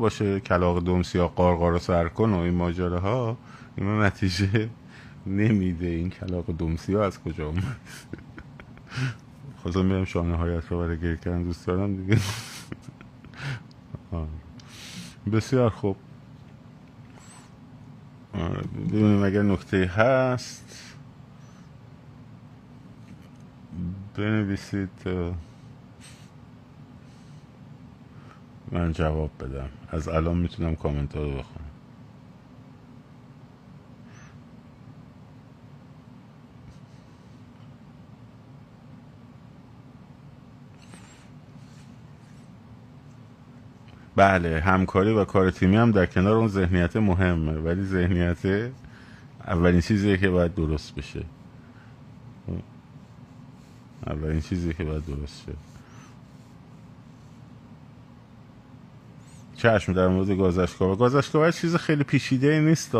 باشه کلاق دومسی یا قارقار سر کن و این ماجره ها این نتیجه نمیده این کلاق دومسی از کجا اومد. خواستم میرم شانه هایت رو برای گیر کردن دوست دارم دیگه. بسیار خوب. ببینیم اگر نکته هست. بنویسید من جواب بدم. از الان می‌تونم کامنت رو بخونم. بله همکاری و کار تیمی هم در کنار اون ذهنیت مهمه ولی ذهنیت اولین چیزیه که باید درست بشه. اولین چیزی که باید درست شه. چشم در مورد گازشکاور گازشکاور چیز خیلی پیچیده نیست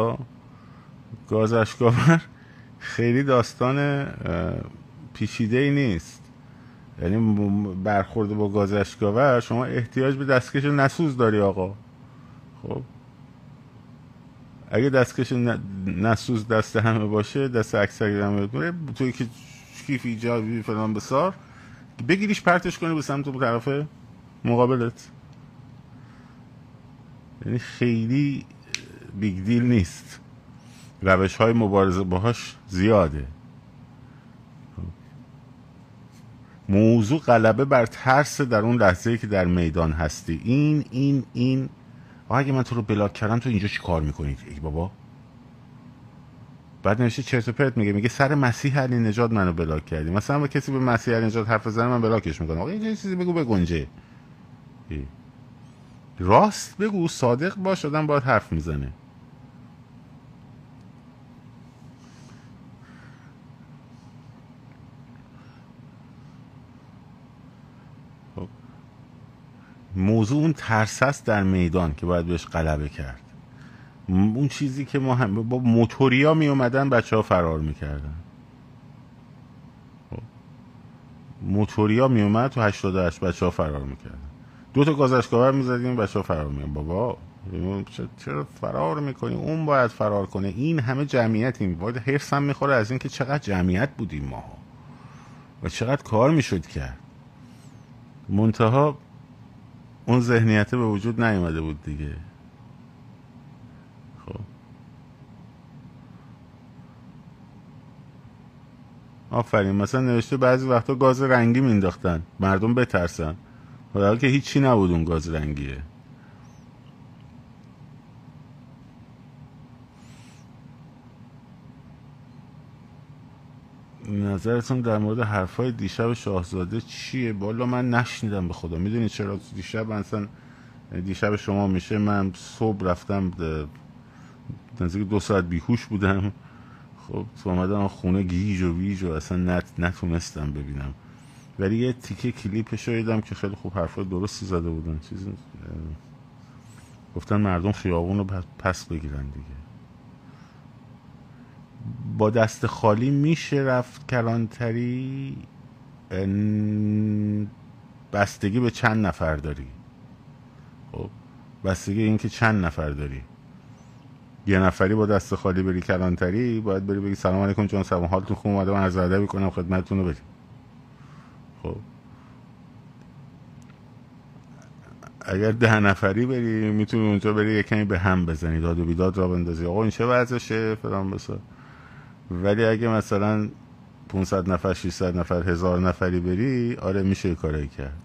گازشکاور خیلی داستان پیچیده ای نیست. یعنی برخورد با گازشکاور شما احتیاج به دستکش نسوز داری آقا. خب؟ اگه دستکش نسوز دست همه باشه دست اکثری همه باشه توی که کیف ایجابی فلان بسار بگیریش پرتش کنی به سمت طرف مقابلت. یعنی خیلی بیگ دیل نیست. روش های مبارزه باهاش زیاده. موضوع غلبه بر ترس در اون لحظه که در میدان هستی. این این این. اگه من تو رو بلاک کردم تو اینجا چی کار می‌کنید؟ ای بابا. بعد نوشته چرت پرت میگه میگه سر مسیح علی نجات منو بلاک کردی. مثلا با کسی به مسیح علی نجات حرف بزنه من بلاکش می‌کنم. آقا یه چیزی بگو به گنجه راست بگو صادق باش آدم باید حرف می‌زنه خب. موضوع اون ترس است در میدان که باید بهش غلبه کرد اون چیزی که ما هم با موتوریا می اومدن بچه ها فرار می‌کردن خب. موتوریا می اومد تو 88 بچه ها فرار می‌کردن دو تا گازشگاور می‌زدیم بچه ها فرار میگن بابا چرا فرار می‌کنی؟ اون باید فرار کنه. این همه جمعیتیم. باید حرس هم می‌خوره از اینکه چقدر جمعیت بودیم ما و چقدر کار می‌شد کرد. منتها اون ذهنیت به وجود نیومده بود دیگه. خب. آفرین. مثلا نوشته بعضی وقتا گاز رنگی مینداختن مردم بترسن. حالا که هیچی نبود اون گاز رنگیه. نظرتون در مورد حرفای دیشب شاهزاده چیه؟ بالا من نشنیدم به خدا. می‌دونید چرا دیشب مثلا دیشب شما میشه من صبح رفتم نزدیک دو ساعت بیهوش بودم. خب تو آمدم خونه گیج و ویج و اصلا نت نتونستم ببینم. ولی یه تیکه کلیپ شایدم که خیلی خوب حرفای درستی زده بودن. چیز گفتن مردم خیابون رو پس بگیرن دیگه. با دست خالی میشه رفت کلانتری؟ بستگی به چند نفر داری؟ خب بستگی این که چند نفر داری؟ یه نفری با دست خالی بری کلانتری باید بری بگی سلام علیکم جان سلام حالتون خوب؟ اومده من عرض ادب کنم خدمتتون رو بریم خب. اگر ده نفری بری می‌تونی اونجا بری یه کمی به هم بزنی داد و بیداد را بندازی. آقا این چه وضعشه فلان بسا. ولی اگه مثلا 500 نفر 600 نفر هزار نفری بری آره میشه کاری کرد.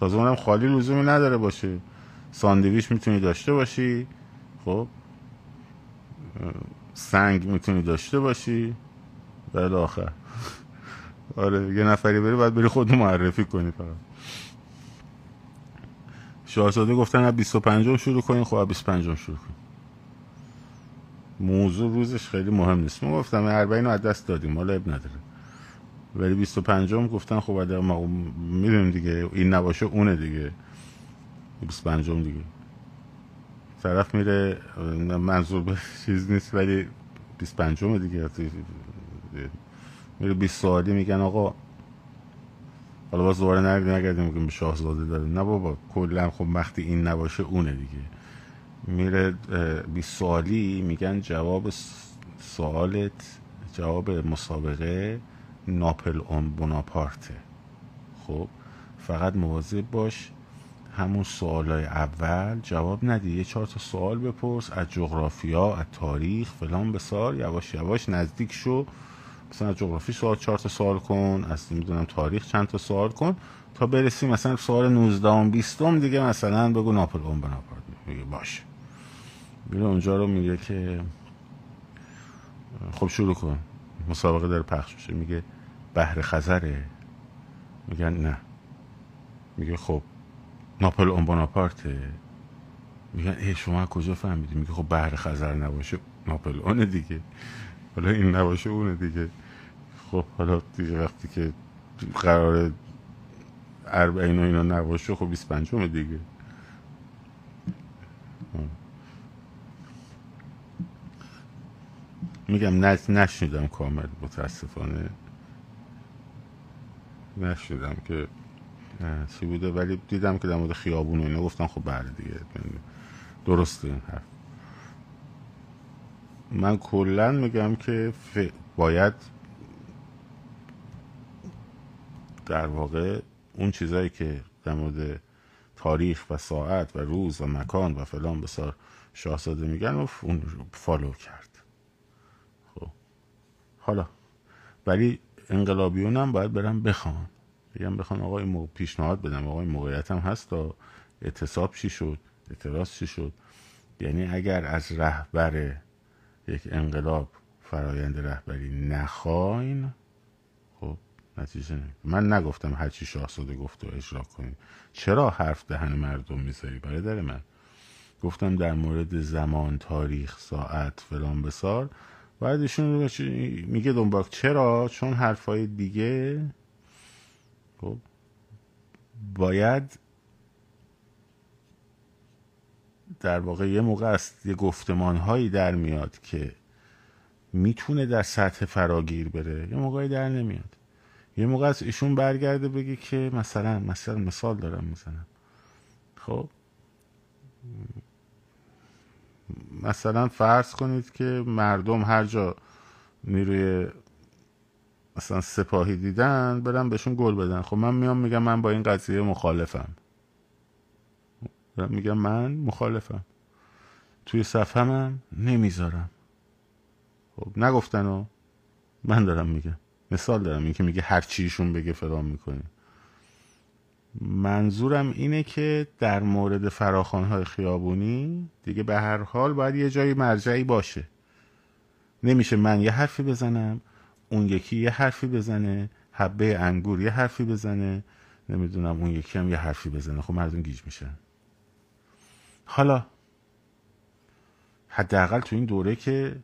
تازه اونم خالی لزومی نداره باشه. ساندویچ می‌تونی داشته باشی. خب. سنگ می‌تونی داشته باشی. بعد آخر. آره یه نفری بری باید بری خود معرفی کنی فقط. شاهزاده گفتن از 25 شروع کنین خب 25 شروع کنین. موضوع روزش خیلی مهم نیست. ما گفتم اربعین رو از دست دادیم حالا اب نداره. ولی 25 هم گفتن خب بعد ما می‌دونیم دیگه این نباشه اونه دیگه. 25 دیگه. طرف میره منظور به چیز نیست ولی 25 دیگه. میره 20 سوالی میگن آقا. حالا باز دوباره نگردیم نگردیم میگیم به شاهزاده داره نه بابا کلا خب وقتی این نباشه اونه دیگه. میره بی سوالی میگن جواب سوالت جواب مسابقه ناپل اون بوناپارته. خب فقط مواظب باش همون سوالای اول جواب ندی. یه چهار تا سوال بپرس از جغرافیا از تاریخ فلان بسار یواش یواش نزدیک شو. مثلا جغرافی سوال چهار تا سوال کن از نمی‌دونم تاریخ چند تا سوال کن تا برسی مثلا سوال 19 20 دیگه مثلا بگو ناپل اون بناپارت میگه باشه میره اونجا رو میگه که خب شروع کن. مسابقه داره پخش میشه. میگه بحر خزره. میگن نه. میگه خب ناپل اون میگن ای شما کجا فهمیدی؟ میگه خب بحر خزر نباشه. ناپل دیگه. حالا این نباشه اونه دیگه. خب حالا دیگه وقتی که قرار اربعین و اینا نباشه خب 25 دیگه. میگم نشنیدم کامل متاسفانه. نشنیدم که چی بوده ولی دیدم که در مورد خیابون و اینا گفتم خب بله دیگه. درسته این حرف. من کلا میگم که باید در واقع اون چیزایی که در مورد تاریخ و ساعت و روز و مکان و فلان بسار شاهزاده میگن و اون فالو کرد. خب. حالا. ولی انقلابیون هم باید برم بخوان. بگم بخوان آقای مو... پیشنهاد بدم. آقای موقعیت هم هست تا اعتصاب چی شد اعتراض چی شد. یعنی اگر از رهبر یک انقلاب فرایند رهبری نخواین خب نتیجه نمید. من نگفتم هرچی شاهزاده گفت و اجرا کنید چرا حرف دهن مردم می‌ذاری برادر من؟ گفتم در مورد زمان تاریخ ساعت فلان بسار. باید ایشون میگه دنبال؟ چرا؟ چون حرفای دیگه خب باید در واقع یه موقع است یه گفتمان هایی در میاد که می‌تونه در سطح فراگیر بره یه موقعی در نمیاد. یه موقع است ایشون برگرده بگه که مثلا مثلا مثال دارم می‌زنم خب؟ مثلا فرض کنید که مردم هر جا نیروی مثلا سپاهی دیدن برن بهشون گل بدن. خب من میام میگم من با این قضیه مخالفم. میگم من مخالفم. توی صفحه من نمی‌ذارم. خب نگفتن و من دارم میگم. مثال دارم. این که میگه هر چیشون بگه فلان می‌کنه. منظورم اینه که در مورد فراخانهای خیابونی دیگه به هر حال باید یه جایی مرجعی باشه. نمیشه من یه حرفی بزنم اون یکی یه حرفی بزنه حبه انگور یه حرفی بزنه. نمی‌دونم اون یکی هم یه حرفی بزنه. خب مردم گیج میشن. حالا. حداقل تو این دوره که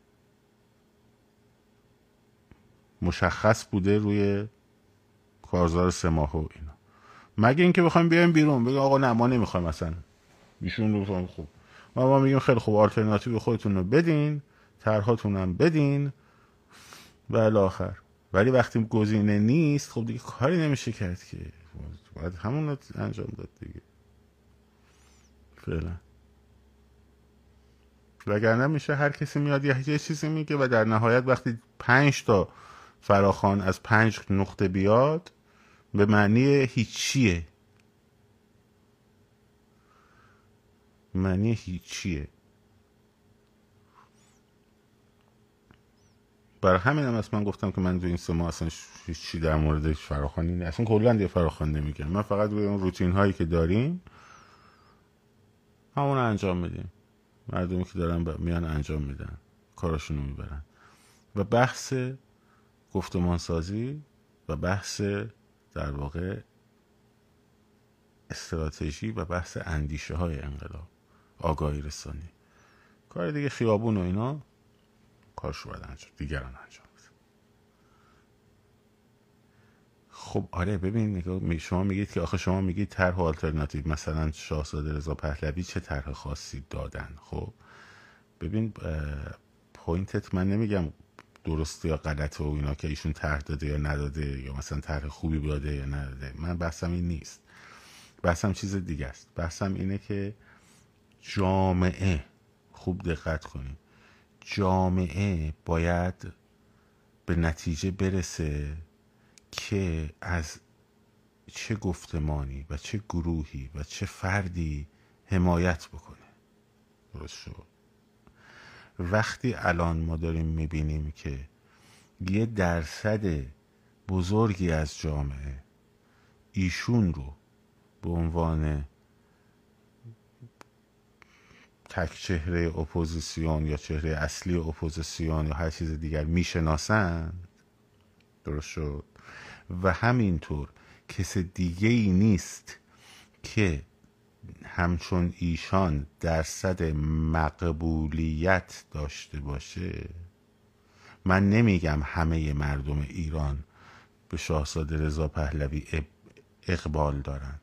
مشخص بوده روی کارزار سه ماه و اینا. مگه اینکه بخوایم بیایم بیرون بگه آقا نه ما نمی‌خوایم مثلا ایشون رو خوب. ما ما میگیم خیلی خوب آلترناتیو خودتون رو بدین طرحاتون هم بدین. و الاخر ولی وقتی گزینه نیست خب دیگه کاری نمیشه کرد که. باید همون رو انجام داد دیگه. فعلا. وگرنه میشه هر کسی میاد یه چیزی میگه و در نهایت وقتی پنج تا فراخان از پنج نقطه بیاد به معنی هیچیه. معنی هیچیه. برای همین هم من گفتم که من دو این سه ماه اصلا چی در مورد فراخانی نه. اصلا کلا یه فراخوان نمیگم من فقط روی اون روتین هایی که داریم همون انجام میدیم. مردمی که دارن میان انجام میدن کاراشونو می‌برن. و بحث گفتمان سازی و بحث در واقع استراتژی و بحث اندیشه های انقلاب آگاهی رسانی. کار دیگه خیابون و اینا کارشو باید انجام دیگران انجام. خب آره ببین شما میگید که آخه شما میگید طرح آلترناتیو مثلا شاهزاده رضا پهلوی چه طرح خاصی دادن خب؟ ببین پوینتت من نمیگم درسته یا غلطه و اینا که ایشون طرح داده یا نداده یا مثلا طرح خوبی داده یا نداده. من بحثم این نیست. بحثم چیز دیگه است. بحثم اینه که جامعه خوب دقت کنید جامعه باید به نتیجه برسه که از چه گفتمانی و چه گروهی و چه فردی حمایت بکنه. درست شد. وقتی الان ما داریم می‌بینیم که یه درصد بزرگی از جامعه ایشون رو به عنوان تک چهره اپوزیسیون یا چهره اصلی اپوزیسیون یا هر چیز دیگر می‌شناسند درست شد؟ و همینطور کس دیگه ای نیست که همچون ایشان درصد مقبولیت داشته باشه. من نمیگم همه مردم ایران به شاهزاده رضا پهلوی اقبال دارن.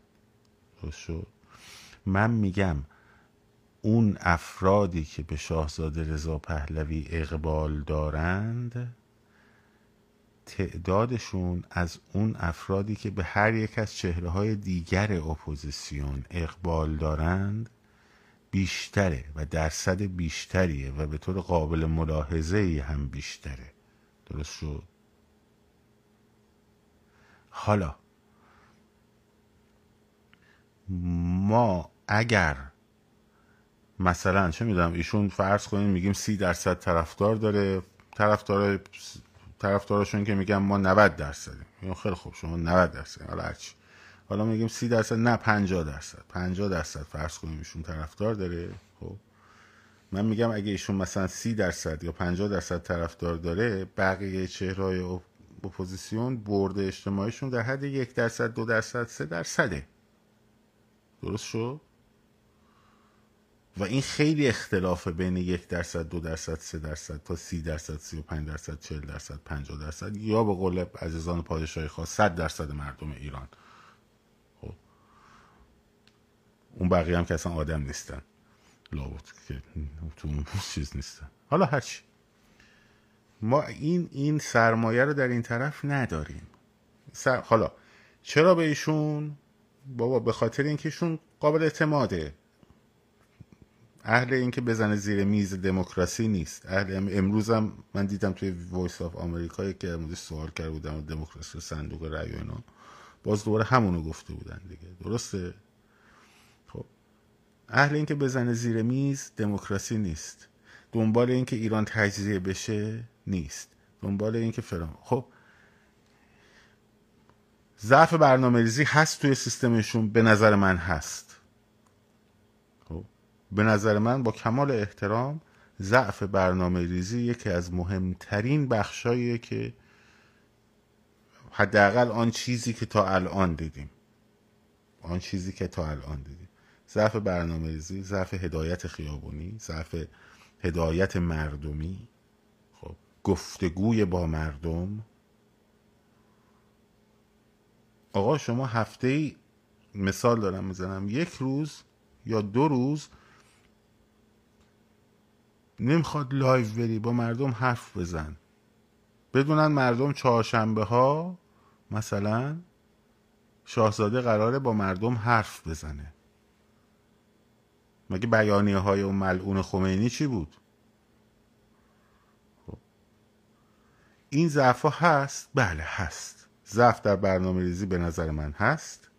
من میگم اون افرادی که به شاهزاده رضا پهلوی اقبال دارند تعدادشون از اون افرادی که به هر یک از چهره های دیگر اپوزیسیون اقبال دارند بیشتره و درصد بیشتریه و به طور قابل ملاحظه هم بیشتره. درست شد؟ حالا ما اگر مثلا چه می‌دونم ایشون فرض کنیم میگیم سی درصد طرفدار داره طرفدار طرفدارشون که میگن ما 90 درصدیم. میگم خیلی خوب شما 90 درصد حالا هرچی. حالا میگیم 30 درصد نه 50 درصد. 50 درصد فرض کنیم ایشون طرفدار داره خب. من میگم اگه ایشون مثلا 30 درصد یا 50 درصد طرفدار داره بقیه چهرهای اپوزیسیون برد اجتماعیشون در حد یک درصد دو درصد سه درصده. درست شد؟ و این خیلی اختلاف بین یک درصد دو درصد سه درصد تا سی درصد سی و پنج درصد چل درصد پنجاه درصد یا به قول عزیزان پادشاهی خواست صد درصد مردم ایران. خب. اون بقیه هم که اصلا آدم نیستن. لابد که تو اون چیز نیستن. حالا هرچی ما این این سرمایه رو در این طرف نداریم. سر... حالا چرا به ایشون؟ بابا به خاطر اینکه ایشون قابل اعتماده. اهل اینکه بزنه زیر میز دموکراسی نیست. اهل امروزم من دیدم توی Voice of America که موردش سوال کرده بودم دموکراسی صندوق رأی و اینا. باز دوباره همونو گفته بودن دیگه. درسته؟ خب. اهل اینکه بزنه زیر میز دموکراسی نیست. دنبال اینکه ایران تجزیه بشه نیست. دنبال اینکه فلان خب. ضعف برنامه ریزی هست توی سیستمشون به نظر من هست. به نظر من با کمال احترام ضعف برنامه ریزی یکی از مهمترین بخشاییه که حداقل آن چیزی که تا الان دیدیم. آن چیزی که تا الان دیدیم. ضعف برنامه ریزی ضعف هدایت خیابونی ضعف هدایت مردمی. خب گفتگوی با مردم. آقا شما هفته ای مثال دارم می‌زنم. یک روز یا دو روز نمی‌خواد لایو بری با مردم حرف بزن. بدونن مردم چهارشنبه ها مثلا شاهزاده قراره با مردم حرف بزنه. مگه بیانیه های اون ملعون خمینی چی بود؟ خب. این ضعف هست؟ بله هست. ضعف در برنامه ریزی به نظر من هست.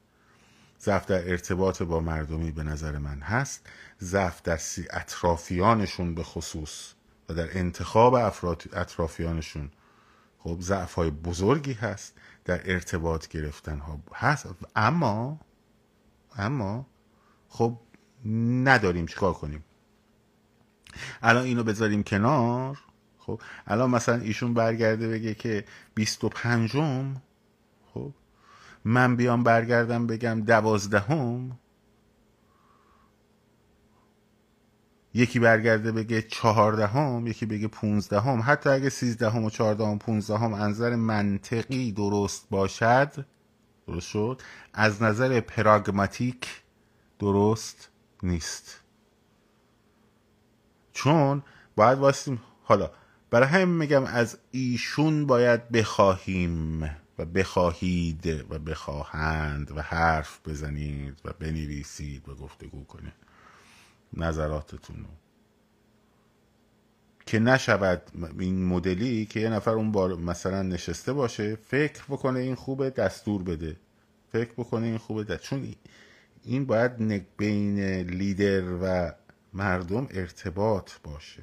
ضعف در ارتباط با مردمی به نظر من هست. ضعف در سی اطرافیانشون به خصوص و در انتخاب اطرافیانشون. خب ضعف های بزرگی هست در ارتباط گرفتن ها هست اما اما خب نداریم چیکار کنیم. الان اینو بذاریم کنار. خب الان مثلا ایشون برگرده بگه که بیست و پنجم. خب من بیام برگردم بگم دوازدهم؟ یکی برگرده بگه چهاردهم یکی بگه پونزدهم. حتی اگه سیزدهم و چهاردهم پونزدهم انظر منطقی درست باشد درست شد از نظر پراگماتیک درست نیست. چون باید واسیم حالا برای همین میگم از ایشون باید بخواهیم. و بخواهید و بخواهند و حرف بزنید و بنویسید و گفتگو کنید. نظراتتون رو. که نشود این مدلی که یه نفر اون بار مثلا نشسته باشه فکر بکنه این خوبه دستور بده. فکر بکنه این خوبه دستور. چون این باید بین لیدر و مردم ارتباط باشه.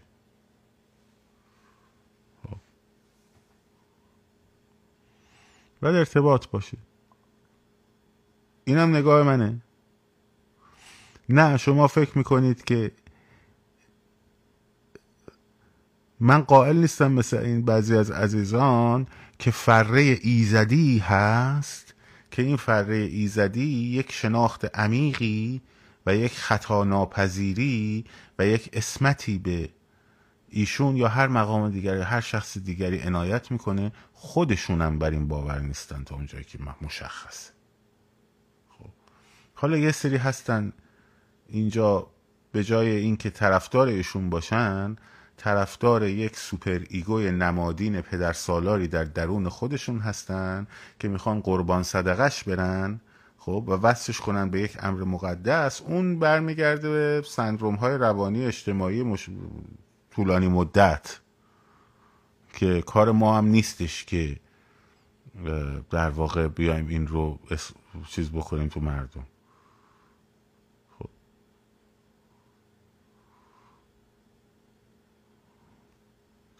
باید ارتباط باشه. اینم نگاه منه. نه شما فکر می‌کنید که من قائل نیستم مثل این بعضی از عزیزان که فره ایزدی هست که این فره ایزدی یک شناخت عمیقی و یک خطا ناپذیری و یک اسمتی به ایشون یا هر مقام دیگری هر شخص دیگری عنایت می‌کنه خودشونم بر این باور نیستن تا اونجایی که مشخصه. خب. حالا یه سری هستن اینجا به جای اینکه طرفدار ایشون باشن طرفدار یک superego ی نمادین پدر سالاری در درون خودشون هستن که می‌خوان قربان صدقش برن خب و وصلش کنن به یک امر مقدس. اون برمیگرده به سندروم های روانی اجتماعی مش... طولانی مدت که کار ما هم نیستش که در واقع بیایم این رو چیز بکنیم تو مردم. خب.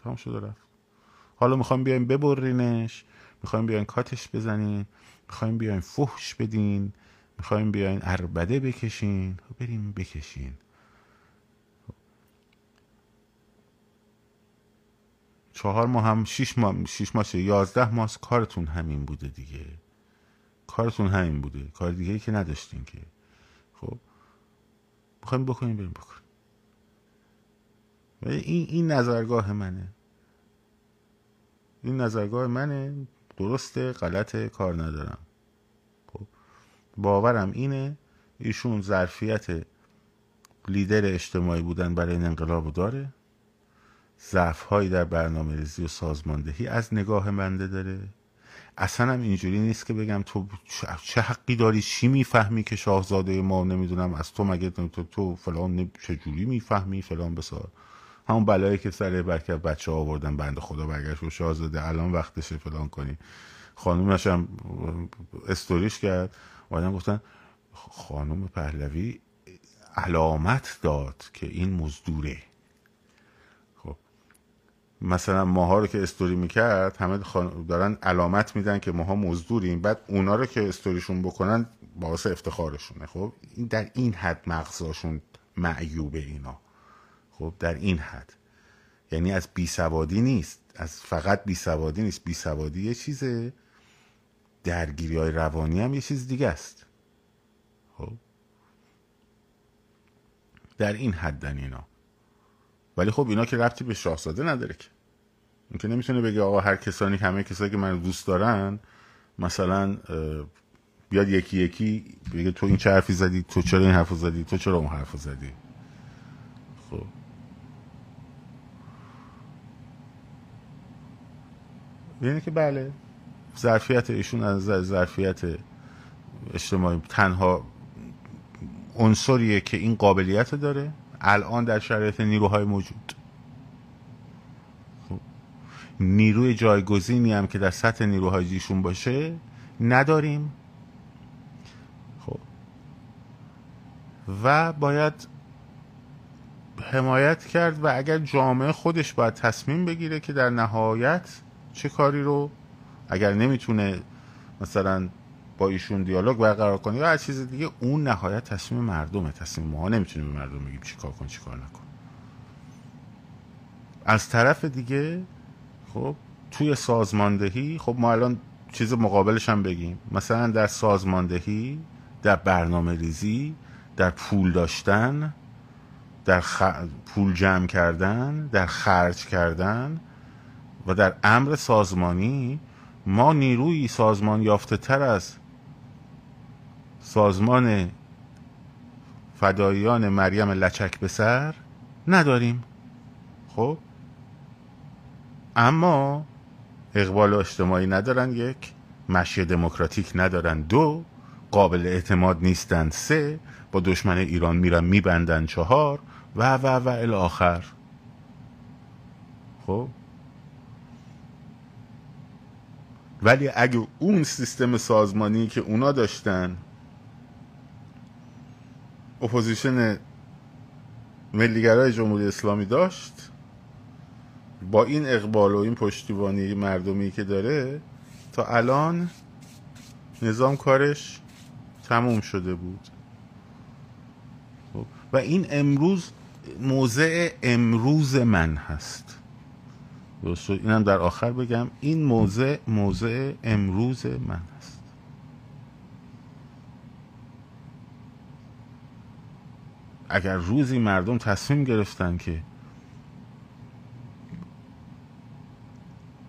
تمام شده رفت. حالا می‌خوام بیایم ببرینش می‌خوایم بیایم کاتش بزنیم می‌خوایم بیاین فحش بدین می‌خوایم بیاین اربده بکشین. خب بریم بکشین. چهار ماه هم شیش ماه شیش ماه یازده ماه کارتون همین بوده دیگه. کارتون همین بوده. کار دیگه ای که نداشتین که. خب می‌خوایم بکنیم بریم بکنیم. این این نظرگاه منه. این نظرگاه منه. درسته غلط کار ندارم. خب باورم اینه. ایشون ظرفیت لیدر اجتماعی بودن برای این انقلاب داره. ضعف هایی در برنامه ریزی و سازماندهی از نگاه منده داره. اصلا هم اینجوری نیست که بگم تو چه حقی داری؟ چی می‌فهمی که شاهزاده ما نمی‌دونم از تو مگه تو, تو فلان چجوری می‌فهمی فلان بسار؟ همون بلایی که سر برکت بچه آوردن بند خدا برگشت و شاهزاده الان وقتشه فلان کنی. خانومش هم استوریش کرد. آدم گفتن خانوم پهلوی علامت داد که این مزدوره. مثلا ماها رو که استوری می‌کرد همه دارن علامت میدن که ماها مزدوریم. بعد اونا رو که استوریشون بکنن باعث افتخارشونه. خب این در این حد مغزاشون معیوبه اینا. خب در این حد. یعنی از بی سوادی نیست. از فقط بی سوادی نیست. بی سوادی یه چیزه. درگیری های روانی هم یه چیز دیگه است. خب. در این حدن اینا. ولی خب اینا که ربطی به شاهزاده نداره که. این که نمی‌تونه بگه آقا هر کسانی همه کسایی که من دوست دارن مثلا بیاد یکی یکی بگه تو این چه حرفی زدی تو چرا این حرف زدی تو چرا اون حرف زدی؟ خب. یعنی که بله ظرفیت ایشون از ظرفیت اجتماعی تنها عنصریه که این قابلیت داره. الان در شرایط نیروهای موجود خب. نیروی جایگزینی هم که در سطح نیروهای ایشون باشه نداریم خب و باید حمایت کرد و اگر جامعه خودش باید تصمیم بگیره که در نهایت چه کاری رو اگر نمی‌تونه مثلا با ایشون دیالوگ برقرار کنه یا هر چیز دیگه اون نهایت تصمیم مردمه. تصمیم ما نمی‌تونیم به مردم بگیم چیکار کن چیکار نکن. از طرف دیگه خب توی سازماندهی خب ما الان چیز مقابلش هم بگیم. مثلا در سازماندهی در برنامه ریزی در پول داشتن در خ... پول جمع کردن در خرج کردن و در امر سازمانی ما نیروی سازمان یافته تر از سازمان فداییان مریم لچک به سر نداریم. خب؟ اما اقبال اجتماعی ندارن یک مشی دموکراتیک ندارن دو قابل اعتماد نیستن سه با دشمن ایران میرن میبندن چهار و و و الی آخر خب؟ ولی اگه اون سیستم سازمانی که اونا داشتن opposition ملیگرای جمهوری اسلامی داشت با این اقبال و این پشتیبانی مردمی که داره تا الان نظام کارش تموم شده بود. خب، و این امروز موضع امروز من هست. درست اینم در آخر بگم. این موضع موضع امروز من هست اگر روزی مردم تصمیم گرفتن که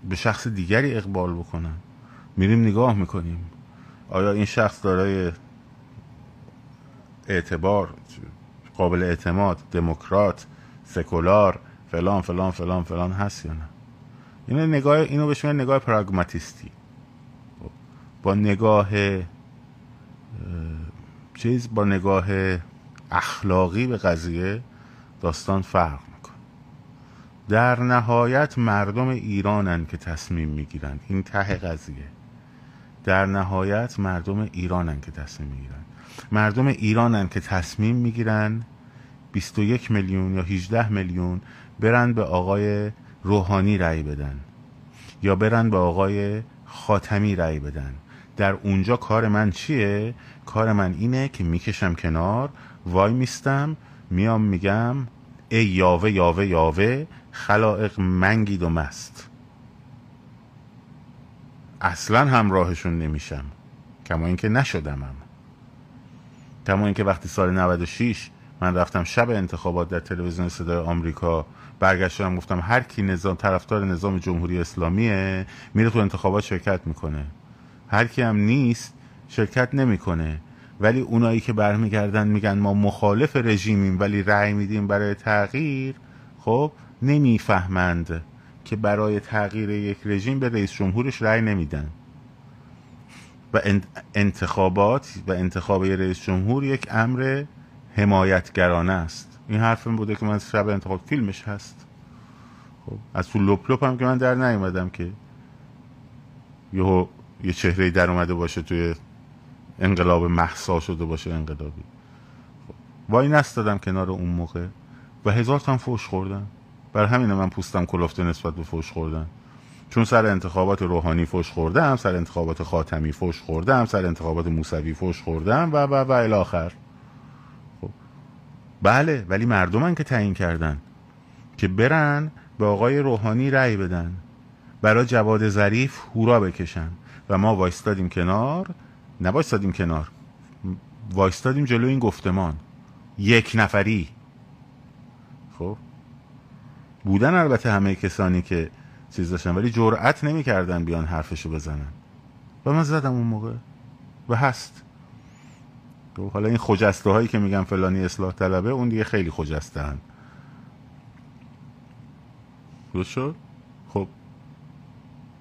به شخص دیگری اقبال بکنن میریم نگاه می‌کنیم. آیا این شخص دارای اعتبار قابل اعتماد دموکرات سکولار فلان فلان فلان فلان هست یا نه؟ اینو نگاه اینو بهش نگاه پراگماتیستی. با نگاه چیز با نگاه اخلاقی به قضیه داستان فرق میکن در نهایت مردم ایرانن که تصمیم می‌گیرن. این ته قضیه. در نهایت مردم ایرانن که تصمیم می‌گیرن. مردم ایرانن که تصمیم می‌گیرن 21 میلیون یا 18 میلیون برن به آقای روحانی رأی بدن. یا برن به آقای خاتمی رأی بدن. در اونجا کار من چیه؟ کار من اینه که می‌کشم کنار وای میستم میام میگم ای یاوه یاوه یاوه خلائق منگید و مست. اصلا همراهشون نمیشم کما اینکه نشدمم. کما اینکه وقتی سال 96 من رفتم شب انتخابات در تلویزیون صدای آمریکا برگشتم گفتم هر کی نظام طرفدار نظام جمهوری اسلامیه میره تو انتخابات شرکت می‌کنه. هر کی هم نیست شرکت نمی‌کنه. ولی اونایی که برمیگردن میگن ما مخالف رژیمیم ولی رأی میدیم برای تغییر خب نمی‌فهمند که برای تغییر یک رژیم به رئیس جمهورش رأی نمیدن. و انتخابات و انتخاب رئیس جمهور یک امر حمایتگرانه است. این حرف بوده که من شب انتخاب فیلمش هست. خب از تو لپ لپ هم که من در نیومدم که یه یه چهره در اومده باشه توی انقلاب محسا شده باشه انقلابی. خب. وای نستدم کنار اون موقع و هزار تام فوش خوردن. بر همین من پوستم کلفته نسبت به فوش خوردن. چون سر انتخابات روحانی فوش خوردم سر انتخابات خاتمی فوش خوردم سر انتخابات موسوی فوش خوردم و و و الاخر خب بله ولی مردمن که تعیین کردن که برن به آقای روحانی رأی بدن. برای جواد ظریف هورا بکشن و ما وایستادیم کنار نبایستادیم کنار. وایستادیم جلو این گفتمان. یک نفری. خب؟ بودن البته همه کسانی که چیز داشتن ولی جرأت نمی‌کردن بیان حرفشو بزنن. و من زدم اون موقع. و هست. خب، حالا این خجسته هایی که میگن فلانی اصلاح طلبه اون دیگه خیلی خجسته هن شد؟ خب.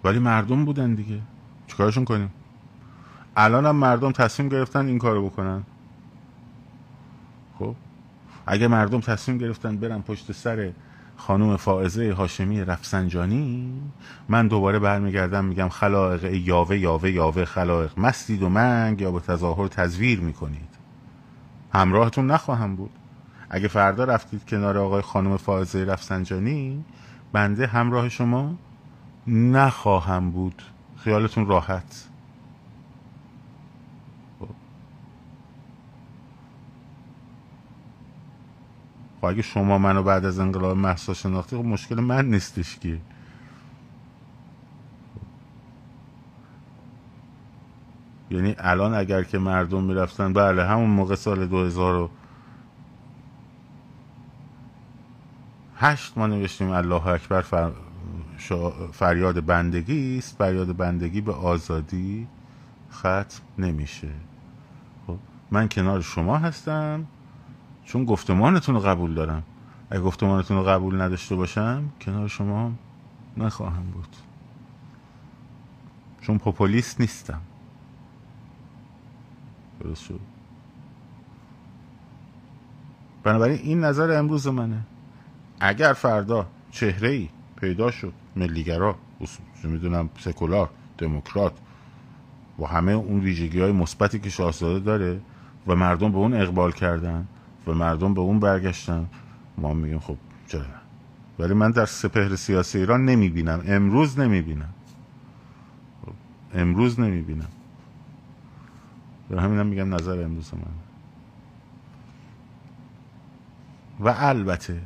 ولی مردم بودن دیگه. چیکارشون کنیم؟ الان هم مردم تصمیم گرفتن این کارو بکنن. خب؟ اگه مردم تصمیم گرفتن برن پشت سر خانوم فائزه هاشمی رفسنجانی من دوباره برمیگردم میگم خلائق یاوه یاوه یاوه خلائق. مستید و منگ یا به تظاهر تزویر می‌کنید. همراهتون نخواهم بود. اگه فردا رفتید کنار آقای خانم فائزه رفسنجانی بنده همراه شما نخواهم بود. خیالتون راحت. خب اگه شما منو بعد از انقلاب محسا شناختی خب مشکل من نیستش که. یعنی الان اگر که مردم می‌رفتن بله همون موقع سال 2008 ما نوشتیم الله اکبر فر... فریاد بندگی است. فریاد بندگی به آزادی ختم نمیشه. خب من کنار شما هستم. چون گفتمانتون رو قبول دارم. اگه گفتمانتون رو قبول نداشته باشم کنار شما نخواهم بود. چون پوپولیست نیستم. درست شد. بنابراین این نظر امروز منه. اگر فردا چهره ای پیدا شد ملیگرا می‌دونم سکولار دموکرات و همه اون ویژگی های مثبتی که شاهزاده داره و مردم به اون اقبال کردن و مردم به اون برگشتن. ما میگیم خب چرا ولی من در سپهر سیاسی ایران نمی‌بینم. امروز نمی‌بینم. امروز نمی‌بینم. در همینم میگم نظر امروز من. و البته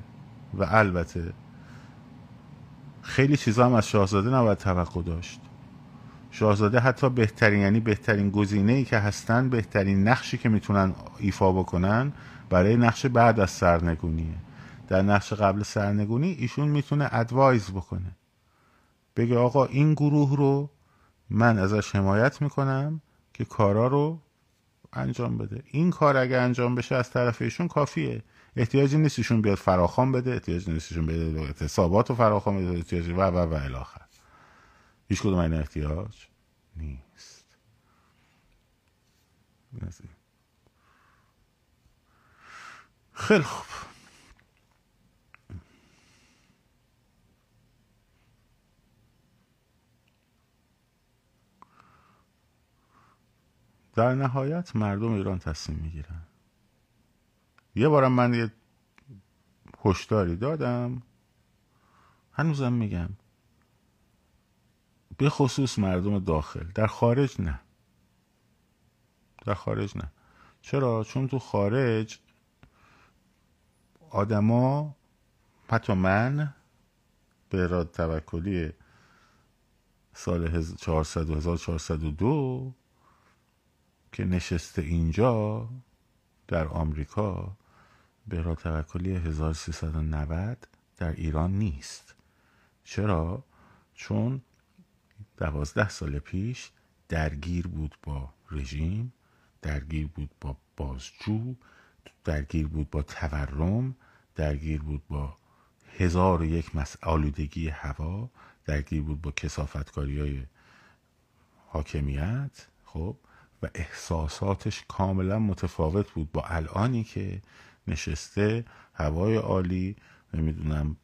و البته خیلی چیزا هم از شاهزاده نباید توقع داشت. شاهزاده حتی بهترین یعنی بهترین گزینه ای که هستن بهترین نقشی که می‌تونن ایفا بکنن برای نقش بعد از سرنگونیه. در نقش قبل سرنگونی ایشون می‌تونه ادوایز بکنه. بگه آقا این گروه رو من ازش حمایت می‌کنم که کارا رو انجام بده. این کار اگه انجام بشه از طرف ایشون کافیه. احتیاجی نیست ایشون بیاد فراخوان بده احتیاجی نیست ایشون بیاد اعتصابات رو فراخوان بده احتیاجی و و و الاخر هیچ کدوم این احتیاج نیست. خیلی خوب. در نهایت مردم ایران تصمیم می‌گیرن. یه بارم من یه هشداری دادم. هنوزم میگم. به خصوص مردم داخل. در خارج نه. در خارج نه. چرا؟ چون تو خارج آدما حتی من به اراد توکلی سال 1400 و 1402 که نشسته اینجا در آمریکا به اراد توکلی 1390 در ایران نیست چرا؟ چون دوازده سال پیش درگیر بود با رژیم درگیر بود با بازجو درگیر بود با تورم درگیر بود با هزار و یک آلودگی هوا درگیر بود با کسافتکاری های حاکمیت خب و احساساتش کاملا متفاوت بود با الانی که نشسته هوای عالی نمی‌دونم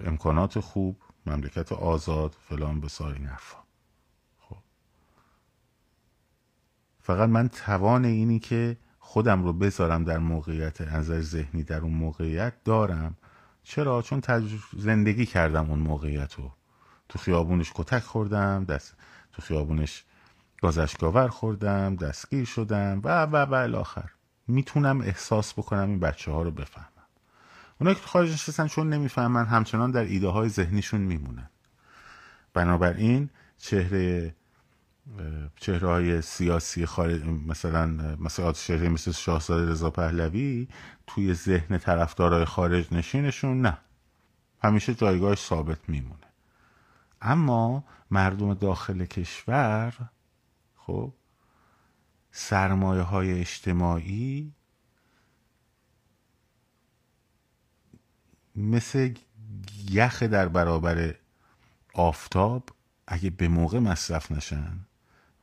امکانات خوب مملکت آزاد فلان به این حرفا. خب. فقط من توان اینی که خودم رو بذارم در موقعیت نظر ذهنی در اون موقعیت دارم. چرا؟ چون زندگی کردم اون موقعیت رو. تو خیابونش کتک خوردم دست تو خیابونش گازشگاور خوردم دستگیر شدم و و و الاخر. می‌تونم احساس بکنم این بچه ها رو بفهمم. اونا که خارج نشستن چون نمی‌فهمن همچنان در ایده های ذهنیشون میمونن. بنابراین چهره چهره های سیاسی خارج مثلا مثلا چهره مثل شاهزاده رضا پهلوی توی ذهن طرفدارای خارج نشینشون نه. همیشه جایگاهش ثابت میمونه. اما مردم داخل کشور خب سرمایه های اجتماعی مثل یخ در برابر آفتاب اگه به موقع مصرف نشن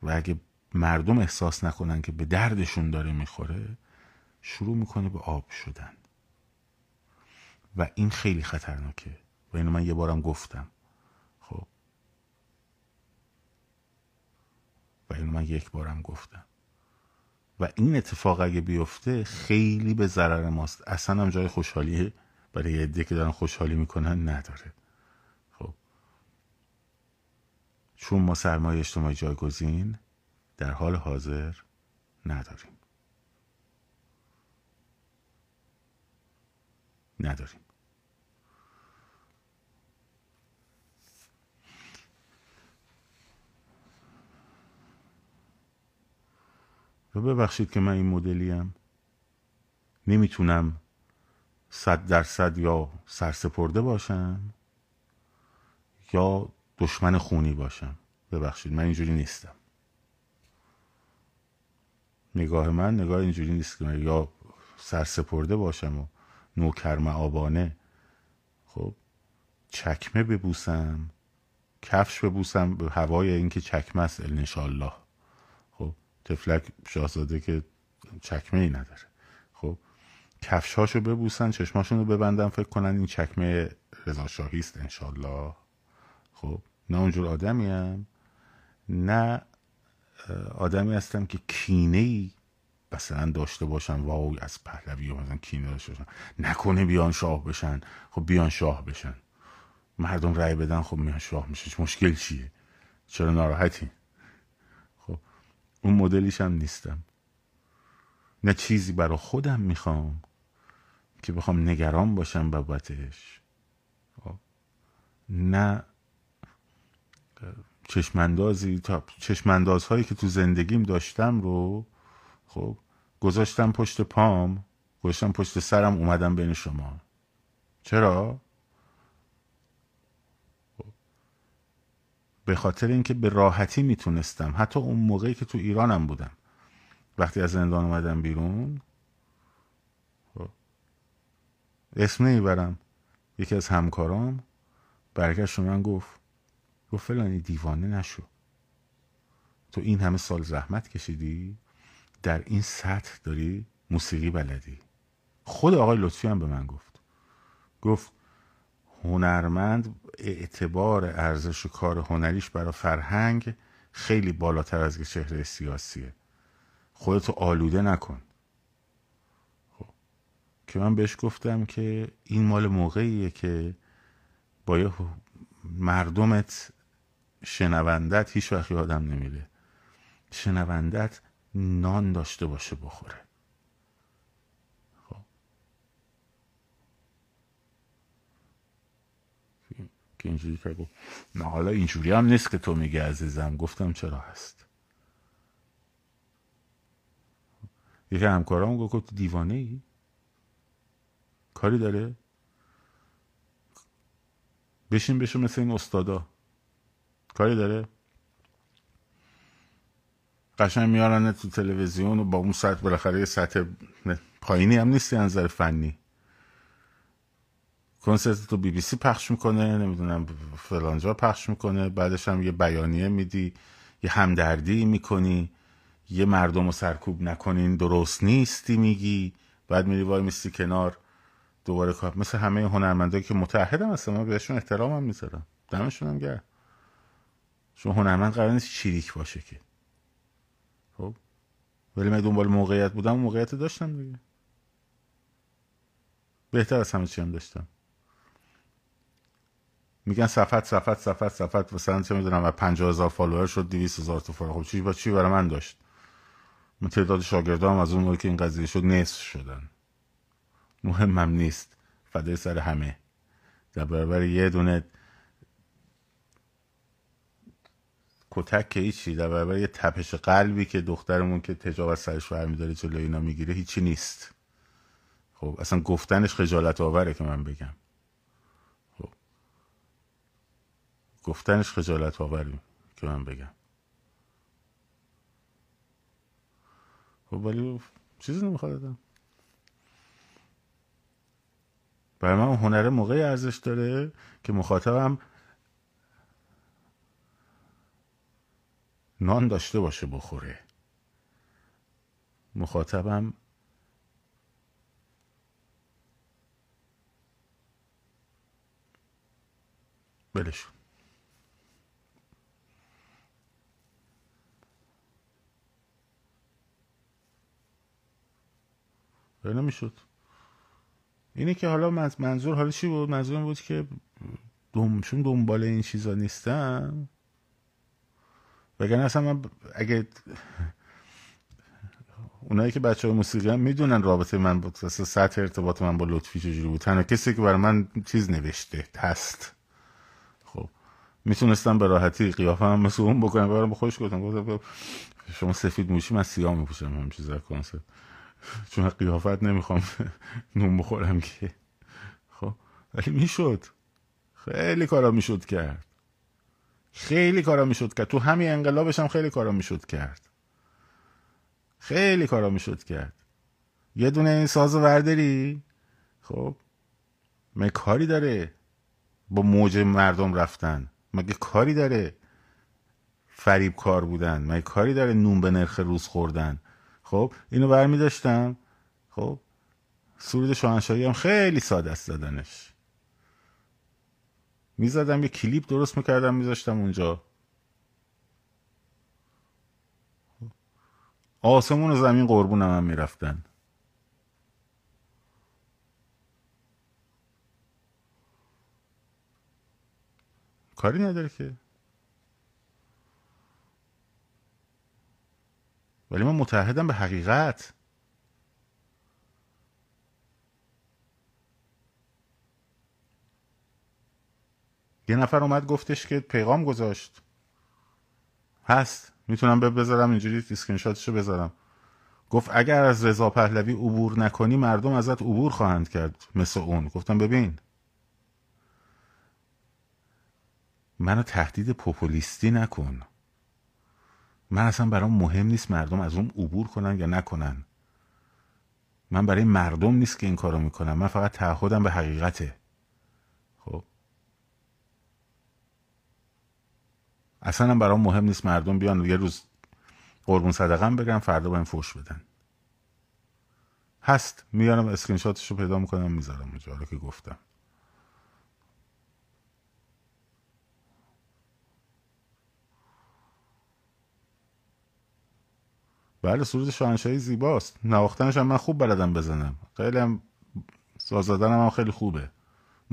و اگه مردم احساس نکنن که به دردشون داره می‌خوره شروع می‌کنه به آب شدن. و این خیلی خطرناکه. و اینو من یه بارم گفتم. خب. و اینو من یک بارم گفتم. و این اتفاق اگه بیفته خیلی به ضرر ماست. اصلا هم جای خوشحالی برای یه که دارن خوشحالی می‌کنن نداره خب چون ما سرمایه اجتماعی جایگزین در حال حاضر نداریم. نداریم. و ببخشید که من این مدلیم. نمی‌تونم صد درصد یا سرسپرده باشم یا دشمن خونی باشم. ببخشید من اینجوری نیستم. نگاه من نگاه اینجوری نیست که یا سرسپرده باشم و نوکر آبانه خب چکمه ببوسم کفش ببوسم به هوای اینکه چکمه است انشالله خب تفلک شاهزاده که چکمه ای نداره. خب کفشهاشو ببوسن چشماشون رو ببندن فکر کنن این چکمه رضا شاهی است انشالله خب نه اونجور آدمی هم نه آدمی هستم که کینه ای مثلا داشته باشن واو از پهلوی ها مثلا کینه داشته باشن نکنه بیان شاه بشن. خب بیان شاه بشن. مردم رأی بدن خب میان شاه میشه. مشکل چیه؟ چرا ناراحتی؟ خب اون مدلیش هم نیستم. نه چیزی برا خودم می‌خوام که بخوام نگران باشم بابتش. خب. نه چشمندازی تا چشمنداز هایی که تو زندگیم داشتم رو خب گذاشتم پشت پام گذاشتم پشت سرم اومدم بین شما چرا؟ به خاطر اینکه به راحتی می‌تونستم حتی اون موقعی که تو ایرانم بودم وقتی از زندان اومدم بیرون خب. اسم نمی‌برم یکی از همکارام برگشت من گفت گفت فلانی دیوانه نشو. تو این همه سال زحمت کشیدی؟ در این سطح داری موسیقی بلدی؟ خود آقای لطفی هم به من گفت. گفت هنرمند اعتبار ارزش و کار هنریش برای فرهنگ خیلی بالاتر از چهره سیاسیه. خودتو آلوده نکن. خب. که من بهش گفتم که این مال موقعیه که با مردمت شنوندت هیچ وقت یادم نمیره. شنوندت نان داشته باشه بخوره. خب. که اینجوری که نه حالا اینجوری هم نیست که تو میگه عزیزم. گفتم چرا هست؟ یکی همکارام گفت دیوانه ای کاری داره؟ بشین بشین مثل این استادا. کاری داره؟ قشنگ میارن تو تلویزیون و با اون سطح بالاخره یه سطح پایینی هم نیستی نظر فنی. کنسرت تو بی بی سی پخش می‌کنه نمی‌دونم فلانجا پخش می‌کنه بعدش هم یه بیانیه میدی یه همدردی می‌کنی یه مردم رو سرکوب نکنین درست نیستی میگی بعد میری وای میستی کنار دوباره کار مثل همه هنرمندایی که متحدم هستم من بهشون احترامم می‌ذارم. دمشون هم گرد چون هنرمند قرار نیست چیریک باشه که. خب؟ ولی من دنبال موقعیت بودم موقعیت داشتم دیگه. بهتر از همه چی هم داشتم. میگن صفت صفت صفت صفت مثلا چه می‌دونم از 50 هزار فالوور شد 200 هزار تا فالوور خب چی با چی برای من داشت؟ من تعداد شاگردام از اون موقع که این قضیه شد نصف شدن. مهمم نیست. فدای سر همه. در برابر یه دونه کتک که هیچی در برابر یه تپش قلبی که دخترمون که تجاوز سرش برمیداره جلو اینا می‌گیره هیچی نیست. خب اصلا گفتنش خجالت آوره که من بگم. خب. گفتنش خجالت آوره که من بگم. خب ولی چیزی نمی‌خواد دادم برای من هنر موقعی ارزش داره که مخاطبم نان داشته باشه بخوره. مخاطبم بلشون نمی‌شد. اینه که حالا منظور حالا چی بود؟ منظور بود که چون دنبال این چیزا نیستم وگرنه اصلا من اگه اونایی که بچه های موسیقی هم می‌دونن رابطه من با سطح ارتباط من با لطفی چجوری بود. تنها کسی که برای من چیز نوشته تست خب. می‌تونستم به راحتی قیافه هم مثل اون بکنم. برام خوش گفتم. شما سفید موشی من سیاه میپوشم هم چیز کنسرت چون قیافت نمی‌خوام نون بخورم که. خب. ولی می‌شد. خیلی کارا می‌شد کرد. خیلی کارا می‌شد کرد. تو همین انقلابش هم خیلی کارا می‌شد کرد. خیلی کارا می‌شد کرد. یه دونه این ساز ورداری خب مگه کاری داره با موج مردم رفتن؟ مگه کاری داره فریب کار بودن؟ مگه کاری داره نون به نرخ روز خوردن؟ خب اینو برمی داشتم خب سرود شاهنشاهی هم خیلی ساده است زدنش می‌زدم یه کلیپ درست می‌کردم میذاشتم اونجا. آسمون و زمین قربون هم, می‌رفتن. کاری نداره که. ولی من متحدم به حقیقت. یه نفر اومد گفتش که پیغام گذاشت. هست. می‌تونم بذارم اینجوری اسکرین بذارم. گفت اگر از رضا پهلوی عبور نکنی مردم ازت عبور خواهند کرد مثل اون. گفتم ببین. منو تهدید پوپولیستی نکن. من اصلا برام مهم نیست مردم از اون عبور کنن یا نکنن. من برای مردم نیست که این کارو می‌کنم. من فقط تعهدم به حقیقته. اصلا برام مهم نیست مردم بیان یه روز قربون صدقم بگم فردا باید فوش بدن. هست. میارم اسکرین رو پیدا می‌کنم می‌ذارم اونجا. که گفتم. بله سرود شاهنشاهی زیباست. نواختنش هم من خوب بلدم بزنم. خیلی هم ساز هم, خیلی خوبه.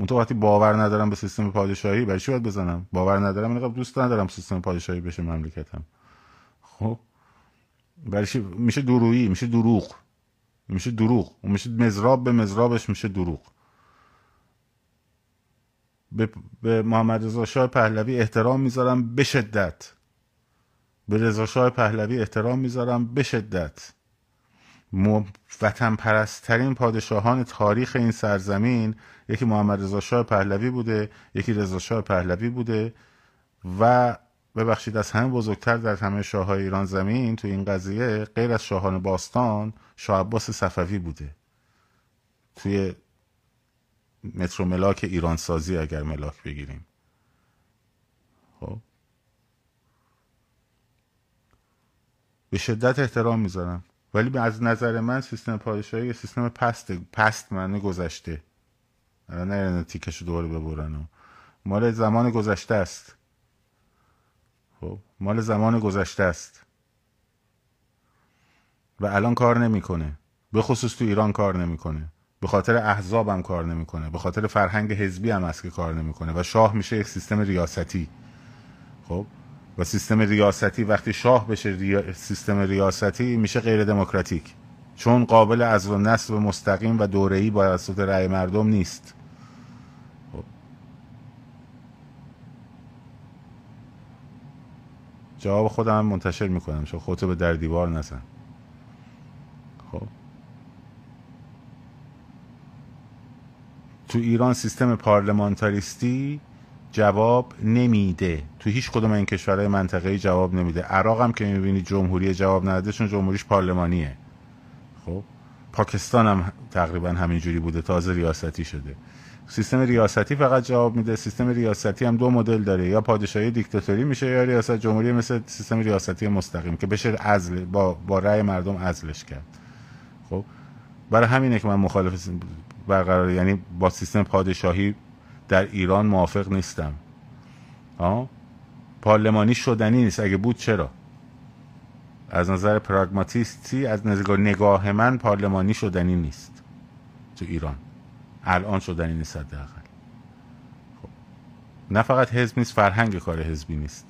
منتها وقتی باور ندارم به سیستم پادشاهی برای چی باید بزنم؟ باور ندارم اینقدر دوست ندارم سیستم پادشاهی بشه مملکتم. خب؟ برای میشه درویی میشه دروغ. میشه دروغ. میشه مزراب به مزرابش میشه دروغ. به, به محمد رضا شاه پهلوی احترام می‌ذارم به شدت. به رضا شاه پهلوی احترام می‌ذارم به شدت. وطن پرستترین پادشاهان تاریخ این سرزمین یکی محمد رضا شاه پهلوی بوده یکی رضا شاه پهلوی بوده و ببخشید از همه بزرگتر در همه شاههای ایران زمین تو این قضیه غیر از شاهان باستان شاه عباس صفوی بوده. توی مترو ملاک ایران سازی اگر ملاک بگیریم. خب. به شدت احترام می‌ذارم. ولی از نظر من سیستم پادشاهی یه سیستم پست پست معنی گذشته. نه تیکشو دوباره ببرن مال زمان گذشته است. خب مال زمان گذشته است. و الان کار نمی‌کنه. به خصوص تو ایران کار نمی‌کنه. به خاطر احزاب هم کار نمی‌کنه. به خاطر فرهنگ حزبی هم است که کار نمی‌کنه. و شاه میشه یک سیستم ریاستی. خب و سیستم ریاستی وقتی شاه بشه سیستم ریاستی میشه غیر دموکراتیک. چون قابل از و نصب مستقیم و دوره‌ای با توسط رأی مردم نیست. خب. جواب خودم منتشر می‌کنم چون خودتو به در دیوار نزن. خب. تو ایران سیستم پارلمانتاریستی جواب نمیده. تو هیچ کدوم این کشورهای منطقه‌ای جواب نمیده. عراق هم که می‌بینی جمهوری جواب نداده چون جمهوریش پارلمانیه. خب؟ پاکستان هم تقریبا همینجوری بوده تازه ریاستی شده. سیستم ریاستی فقط جواب میده. سیستم ریاستی هم دو مدل داره. یا پادشاهی دیکتاتوری میشه یا ریاست جمهوری مثل سیستم ریاستی مستقیم که بشه عزل با با رأی مردم عزلش کرد. خب؟ برای همینه که من مخالف برقرار یعنی با سیستم پادشاهی در ایران موافق نیستم. آه؟ پارلمانی شدنی نیست. اگه بود چرا؟ از نظر پراگماتیستی از نظر نگاه من پارلمانی شدنی نیست تو ایران. الان شدنی نیست حداقل. خب. نه فقط حزب نیست فرهنگ کار حزبی نیست.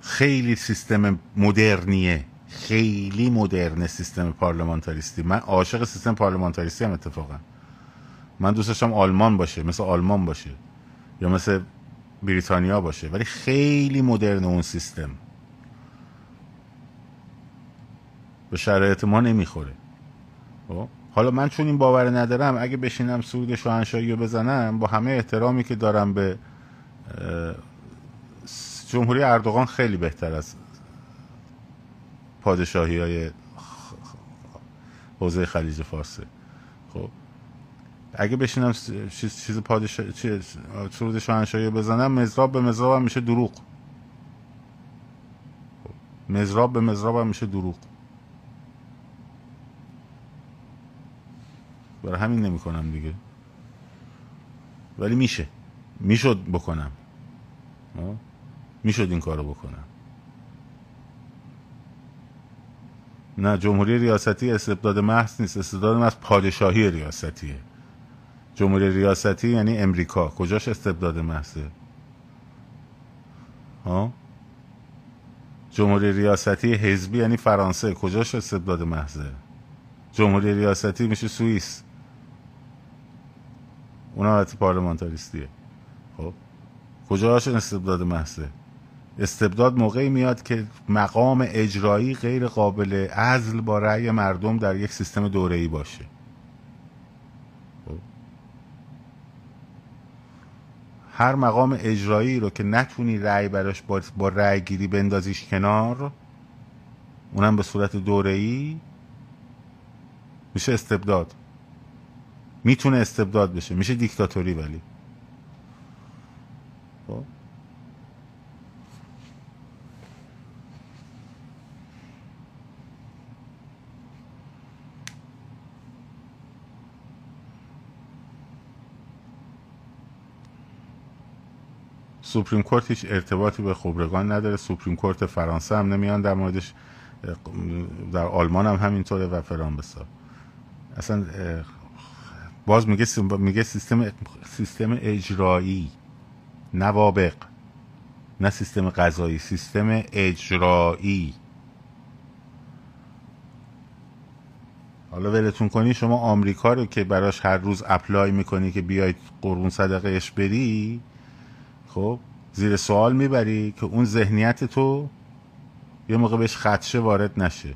خیلی سیستم مدرنیه. خیلی مدرن سیستم پارلمانتاریستی. من عاشق سیستم پارلمانتاریستی هم اتفاقا. من دوست داشتم آلمان باشه مثل آلمان باشه یا مثل بریتانیا باشه ولی خیلی مدرن اون سیستم. به شرایط ما نمی‌خوره. خب؟ حالا من چون این باور ندارم اگه بشینم سود شاهنشاهی رو بزنم با همه احترامی که دارم به جمهوری اردوغان خیلی بهتر از پادشاهی های حوزه خلیج فارسه خب؟ اگه بشینم چیز پادشاه سرود شاهنشاهی بزنم مزراب به مزراب هم میشه دروغ. مزراب به مزراب هم میشه دروغ. برای همین نمی‌کنم دیگه. ولی میشه. می‌شد بکنم. می‌شد این کارو بکنم. نه جمهوری ریاستی استبداد محض نیست. استبداد محض پادشاهی ریاستیه جمهوری ریاستی یعنی امریکا. کجاش استبداد محضه؟ ها؟ جمهوری ریاستی حزبی یعنی فرانسه. کجاش استبداد محضه؟ جمهوری ریاستی میشه سوئیس. اونا حالت پارلمانتاریستیه. خب؟ کجاش استبداد محضه؟ استبداد موقعی میاد که مقام اجرایی غیر قابل عزل با رأی مردم در یک سیستم دوره‌ای باشه. هر مقام اجرایی رو که نتونی رأی براش با, با رأی گیری بندازیش کنار اونم به صورت دوره‌ای میشه استبداد. می‌تونه استبداد بشه. میشه دیکتاتوری ولی. سوپریم کورت هیچ ارتباطی به خبرگان نداره. سوپریم کورت فرانسه هم نمیان در موردش. در آلمان هم همینطوره و فران بسا. اصلا باز میگه میگه سیستم سیستم اجرایی نوابق نه سیستم قضایی سیستم اجرایی. حالا ولتون کنی شما آمریکا رو که براش هر روز اپلای می‌کنی که بیاید قربون صدقهش بری خب زیر سوال می‌بری که اون ذهنیت تو یه موقع بهش خدشه وارد نشه.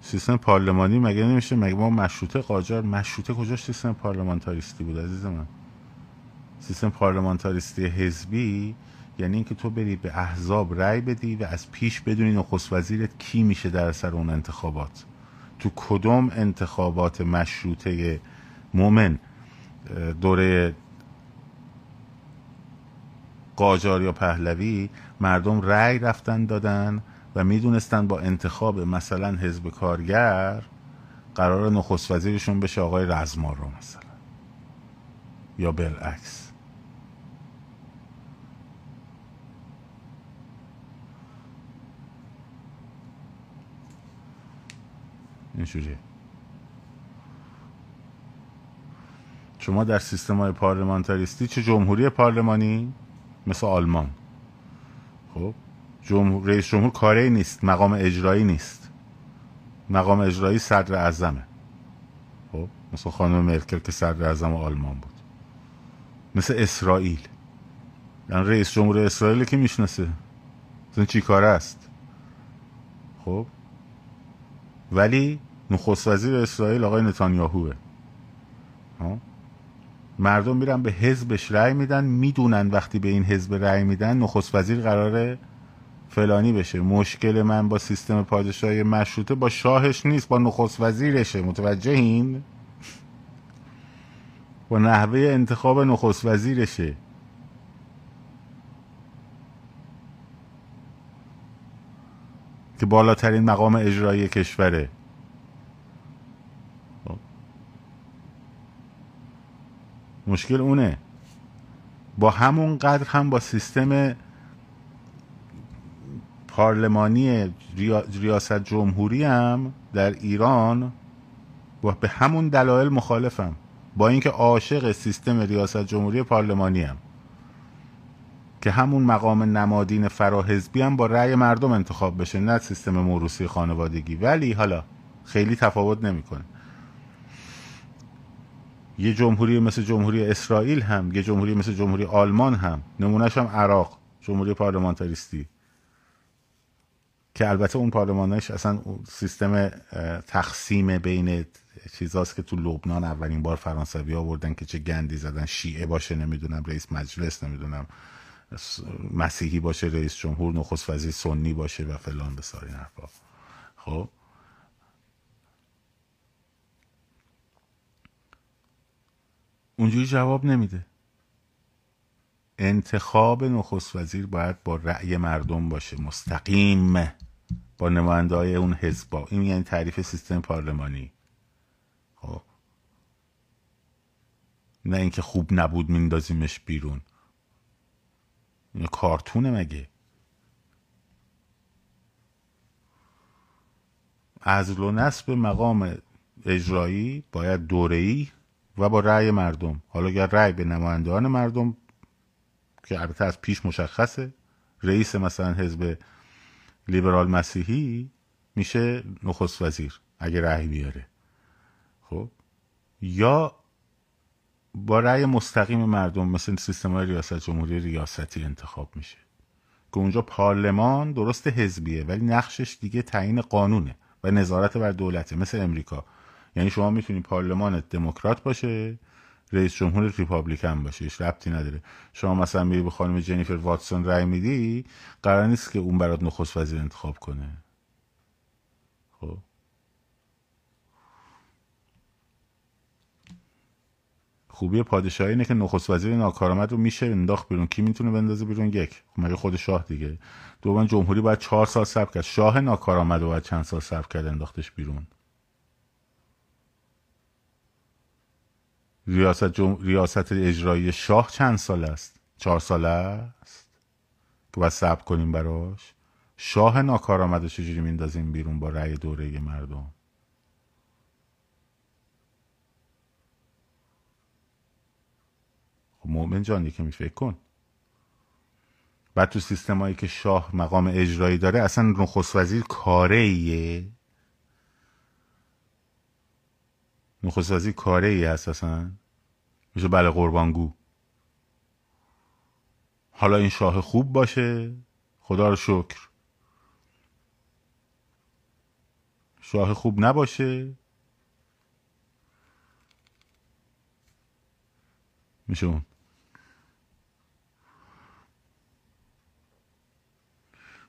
سیستم پارلمانی مگه نمیشه؟ مگه ما مشروطه قاجار مشروطه کجاش سیستم پارلمانتاریستی بود عزیز من؟ سیستم پارلمانتاریستی حزبی یعنی اینکه تو بری به احزاب رأی بدی و از پیش بدونی نخست وزیرت کی میشه در سر اون انتخابات. تو کدوم انتخابات مشروطه مومن دوره قاجار یا پهلوی مردم رأی رفتن دادن و می‌دونستن با انتخاب مثلا حزب کارگر قرار نخست وزیرشون بشه آقای رزمار رو مثلا یا بالعکس. اینجوریه شما در سیستم های پارلمانتاریستی چه جمهوری پارلمانی؟ مثل آلمان. خب جمهور رئیس جمهور کاری نیست مقام اجرایی نیست. مقام اجرایی صدر اعظمه. خب مثل خانم مرکل که صدر اعظم آلمان بود. مثل اسرائیل. یعنی رئیس جمهور اسرائیل که می‌شناسه؟ این چی کاره است؟ خب ولی نخست وزیر اسرائیل آقای نتانیاهوه؟ مردم میرن به حزبش رأی میدن می‌دونن وقتی به این حزب رأی میدن نخست وزیر قراره فلانی بشه. مشکل من با سیستم پادشاهی مشروطه با شاهش نیست با نخست وزیرشه. متوجه این؟ با نحوه انتخاب نخست وزیرشه. که بالاترین مقام اجرایی کشوره. مشکل اونه. با همون قدر هم با سیستم پارلمانی ریاست جمهوری هم در ایران با به همون دلایل مخالفم. با اینکه عاشق سیستم ریاست جمهوری پارلمانی هم. که همون مقام نمادین فراحزبی هم با رأی مردم انتخاب بشه نه سیستم موروسی خانوادگی. ولی حالا خیلی تفاوت نمی‌کنه. یه جمهوری مثل جمهوری اسرائیل هم یه جمهوری مثل جمهوری آلمان هم. نمونهش هم عراق جمهوری پارلمانتاریستی. که البته اون پارلمانش اصلا سیستم تقسیم بین چیزاست که تو لبنان اولین بار فرانسوی آوردن که چه گندی زدن. شیعه باشه نمی‌دونم رئیس مجلس نمی‌دونم مسیحی باشه رئیس جمهور نخست وزیر سنی باشه و فلان بسار این خب؟ اونجوری جواب نمیده. انتخاب نخست وزیر باید با رأی مردم باشه. مستقیم با نماینده اون حزبا. این یعنی تعریف سیستم پارلمانی. خب. نه اینکه خوب نبود میندازیمش بیرون. این کارتونه مگه؟ از و نصب مقام اجرایی باید دوره‌ای و با رأی مردم. حالا اگر رأی به نمایندگان مردم که البته از پیش مشخصه رئیس مثلا حزب لیبرال مسیحی میشه نخست وزیر اگه رأی بیاره. خب؟ یا با رأی مستقیم مردم مثل سیستم های ریاست جمهوری ریاستی انتخاب میشه. که اونجا پارلمان درست حزبیه ولی نقشش دیگه تعیین قانونه و نظارت بر دولته مثل امریکا. یعنی شما می‌تونی پارلمان دموکرات باشه رئیس جمهور ریپابلیکن باشه هیچ ربطی نداره. شما مثلا میری به خانم جنیفر واتسون رای میدی قرار نیست که اون برات نخست وزیر انتخاب کنه. خب. خوبی پادشاهی اینه که نخست وزیر ناکارآمد رو میشه انداخت بیرون. کی می‌تونه بندازه بیرون؟ یک. مگه خود شاه دیگه؟ دوم جمهوری باید چهار سال صبر کرد. شاه ناکارآمد رو باید چند سال صبر کرد انداختش بیرون. ریاست, جم... ریاست اجرایی شاه چند سال است؟ چهار ساله است. که باید صبر کنیم براش. شاه ناکارآمد رو چجوری میندازیم بیرون با رأی دوره مردم؟ خب مؤمن جان یکی فکر کن. بعد تو سیستم هایی که شاه مقام اجرایی داره اصلا نخست وزیر کاره ایه نخست وزیر کاره ای هست میشه بله قربانگو. حالا این شاه خوب باشه؟ خدا رو شکر. شاه خوب نباشه؟ میشه اون.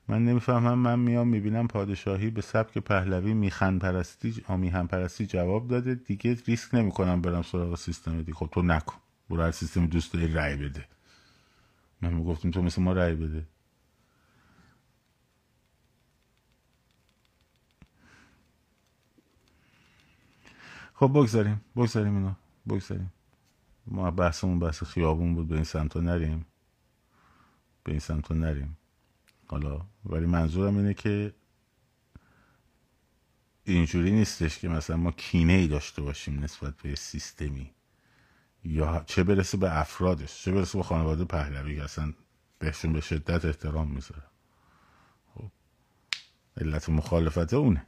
من نمی‌فهمم من میام می‌بینم پادشاهی به سبک پهلوی میخن پرستی آمیهن پرستی جواب داده. دیگه ریسک نمی‌کنم برم سراغ سیستم دیگه. خب تو نکن. برو هر سیستم دوست داری رأی بده. من می‌گفتیم تو مثل ما رأی بده. خب بگذاریم بگذاریم اینو بگذاریم. ما بحثمون بحث خیابون بود به این سمت نریم. به این سمت نریم. حالا ولی منظورم اینه که اینجوری نیستش که مثلا ما کینه ای داشته باشیم نسبت به سیستمی. یا چه برسه به افرادش چه برسه به خانواده پهلوی که اصلا بهشون به شدت احترام می‌ذاره. خب علت مخالفت اونه.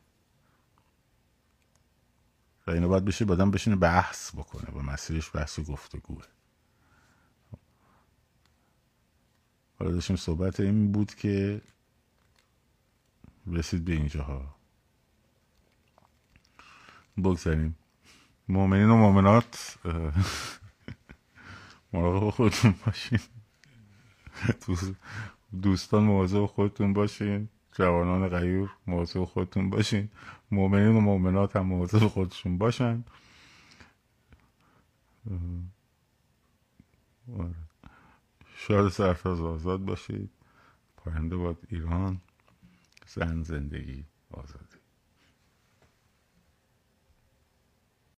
و اینو باید بشه بادم بشینه بحث بکنه و مسیرش بحث و گفتگوه. حالا داشتیم صحبت این بود که رسید به اینجاها. بگذاریم. مؤمنین و مؤمنات مراقب خودتون باشین. دوستان مواظب خودتون باشین. جوانان غیور مواظب خودتون باشین. مؤمنین و مؤمنات هم مواظب خودشون باشن. آره. شاد سرفراز آزاد باشید. پاینده باد ایران. زن زندگی آزادی.